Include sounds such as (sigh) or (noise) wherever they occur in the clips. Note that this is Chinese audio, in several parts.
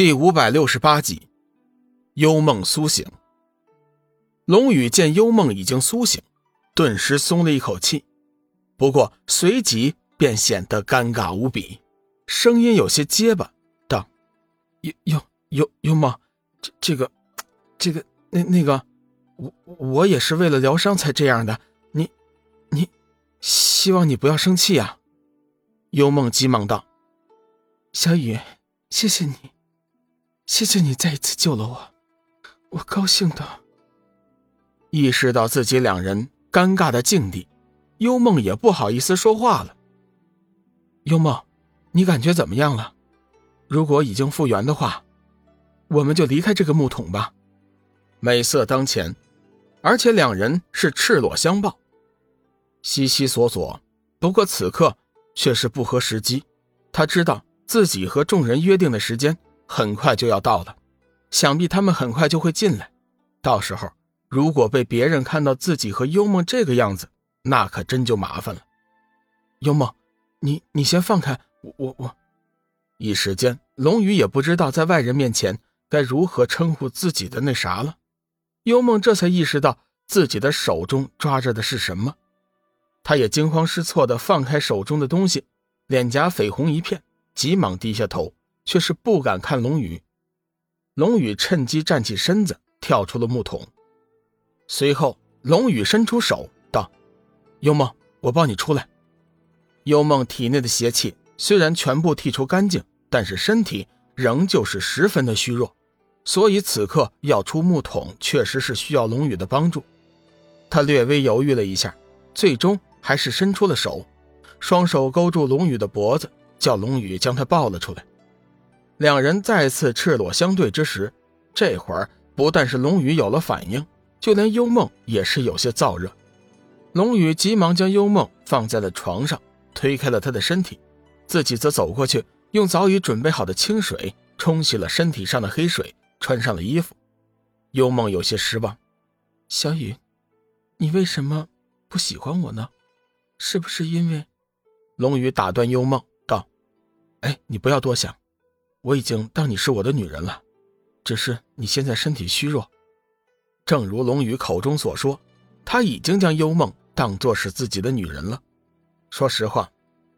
第五百六十八集，幽梦苏醒。龙宇见幽梦已经苏醒，顿时松了一口气，不过随即便显得尴尬无比，声音有些结巴，道：“幽幽幽幽梦，这这个，这个那那个，我我也是为了疗伤才这样的，你你，希望你不要生气啊。”幽梦急忙道：“小雨，谢谢你。”谢谢你再一次救了我，我高兴的。意识到自己两人尴尬的境地，幽梦也不好意思说话了。幽梦，你感觉怎么样了？如果已经复原的话，我们就离开这个木桶吧。美色当前，而且两人是赤裸相抱，悉悉索索。不过此刻却是不合时机，他知道自己和众人约定的时间。很快就要到了，想必他们很快就会进来。到时候，如果被别人看到自己和幽梦这个样子，那可真就麻烦了。幽梦，你你先放开我我我！一时间，龙宇也不知道在外人面前该如何称呼自己的那啥了。幽梦这才意识到自己的手中抓着的是什么，他也惊慌失措地放开手中的东西，脸颊绯红一片，急忙低下头。却是不敢看龙宇，龙宇趁机站起身子，跳出了木桶。随后，龙宇伸出手道：“幽梦，我帮你出来。”幽梦体内的邪气虽然全部剔除干净，但是身体仍旧是十分的虚弱，所以此刻要出木桶，确实是需要龙宇的帮助。他略微犹豫了一下，最终还是伸出了手，双手勾住龙宇的脖子，叫龙宇将他抱了出来。两人再次赤裸相对之时，这会儿不但是龙宇有了反应，就连幽梦也是有些燥热。龙宇急忙将幽梦放在了床上，推开了他的身体，自己则走过去，用早已准备好的清水冲洗了身体上的黑水，穿上了衣服。幽梦有些失望：“小雨，你为什么不喜欢我呢？是不是因为……”龙宇打断幽梦道：“哎，你不要多想。”我已经当你是我的女人了，只是你现在身体虚弱。正如龙宇口中所说，他已经将幽梦当作是自己的女人了。说实话，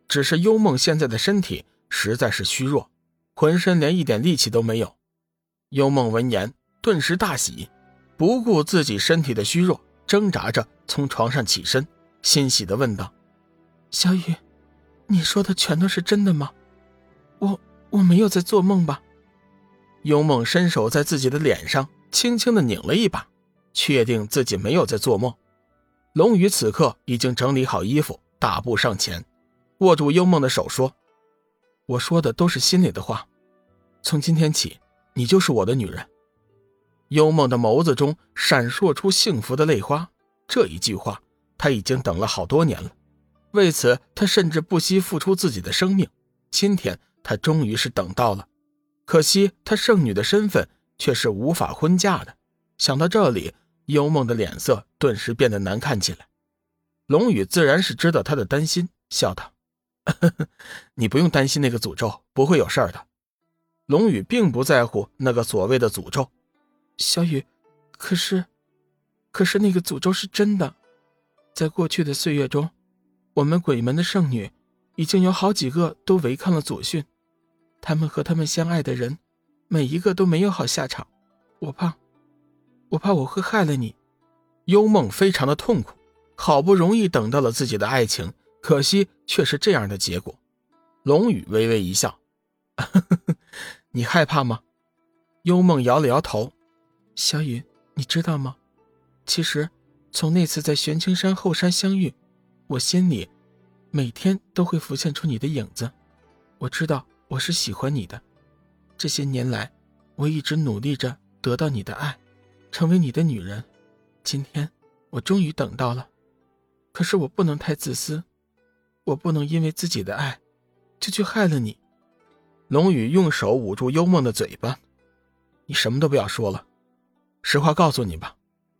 只是幽梦现在的身体实在是虚弱，浑身连一点力气都没有。幽梦闻言顿时大喜，不顾自己身体的虚弱，挣扎着从床上起身，欣喜地问道：“小雨，你说的全都是真的吗？我……”我没有在做梦吧？幽梦伸手在自己的脸上轻轻的拧了一把，确定自己没有在做梦。龙宇此刻已经整理好衣服，大步上前，握住幽梦的手说：“我说的都是心里的话，从今天起，你就是我的女人。”幽梦的眸子中闪烁出幸福的泪花。这一句话，他已经等了好多年了，为此他甚至不惜付出自己的生命。今天。他终于是等到了，可惜他圣女的身份却是无法婚嫁的。想到这里，幽梦的脸色顿时变得难看起来。龙宇自然是知道他的担心，笑道：“ (laughs) 你不用担心那个诅咒，不会有事儿的。”龙宇并不在乎那个所谓的诅咒。小雨，可是，可是那个诅咒是真的。在过去的岁月中，我们鬼门的圣女已经有好几个都违抗了祖训。他们和他们相爱的人，每一个都没有好下场。我怕，我怕我会害了你。幽梦非常的痛苦，好不容易等到了自己的爱情，可惜却是这样的结果。龙宇微微一笑：“ (laughs) 你害怕吗？”幽梦摇了摇头：“小雨，你知道吗？其实，从那次在玄青山后山相遇，我心里每天都会浮现出你的影子。我知道。”我是喜欢你的，这些年来，我一直努力着得到你的爱，成为你的女人。今天，我终于等到了。可是我不能太自私，我不能因为自己的爱，就去害了你。龙宇用手捂住幽梦的嘴巴：“你什么都不要说了，实话告诉你吧，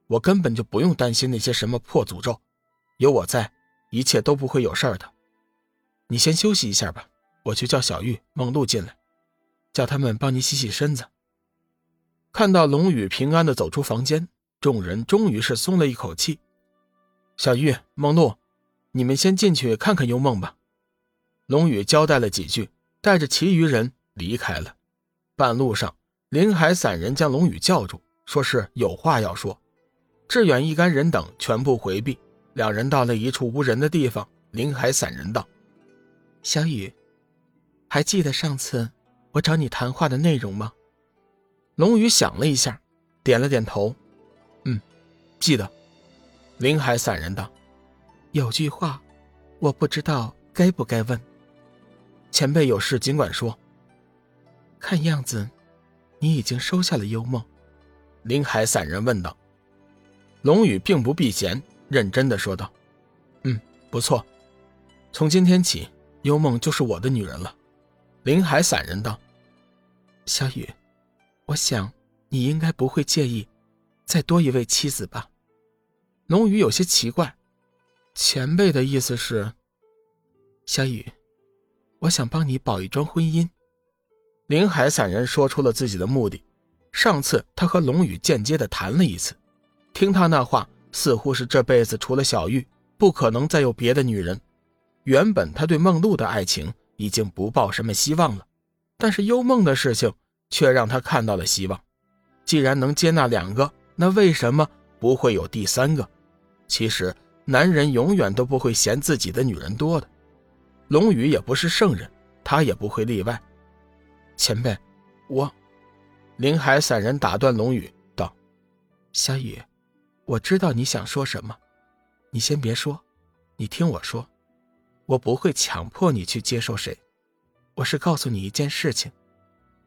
我根本就不用担心那些什么破诅咒，有我在，一切都不会有事儿的。你先休息一下吧。”我去叫小玉、梦露进来。叫他们帮你洗洗身子。看到龙宇平安的走出房间，众人终于是松了一口气。小玉、梦露，你们先进去看看幽梦吧。龙宇交代了几句，带着其余人离开了。半路上，林海散人将龙宇叫住，说是有话要说。志远一干人等全部回避，两人到了一处无人的地方。林海散人道：“小雨，还记得上次我找你谈话的内容吗？”龙宇想了一下，点了点头：“嗯，记得。”林海散人道：“有句话，我不知道该不该问。前辈有事尽管说。看样子，你已经收下了幽梦。”林海散人问道。龙宇并不避嫌，认真的说道：“嗯，不错。从今天起，幽梦就是我的女人了。”林海散人道：“小雨，我想你应该不会介意再多一位妻子吧？”龙宇有些奇怪，前辈的意思是：“小雨，我想帮你保一桩婚姻。”林海散人说出了自己的目的。上次他和龙宇间接的谈了一次。听他那话，似乎是这辈子除了小玉，不可能再有别的女人。原本他对梦露的爱情已经不抱什么希望了，但是幽梦的事情却让他看到了希望。既然能接纳两个，那为什么不会有第三个？其实男人永远都不会嫌自己的女人多的。龙宇也不是圣人，他也不会例外。前辈，我，林海散人打断龙宇道：“小雨。”我知道你想说什么，你先别说，你听我说，我不会强迫你去接受谁，我是告诉你一件事情，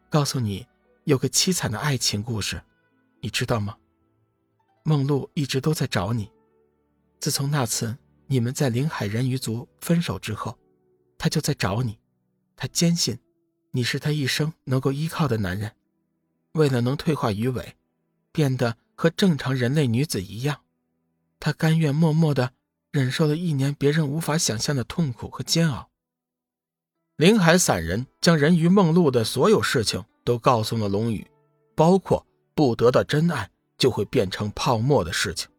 告诉你有个凄惨的爱情故事，你知道吗？梦露一直都在找你，自从那次你们在临海人鱼族分手之后，他就在找你，他坚信你是他一生能够依靠的男人，为了能退化鱼尾，变得。和正常人类女子一样，她甘愿默默的忍受了一年别人无法想象的痛苦和煎熬。林海散人将人鱼梦露的所有事情都告诉了龙宇，包括不得到真爱就会变成泡沫的事情。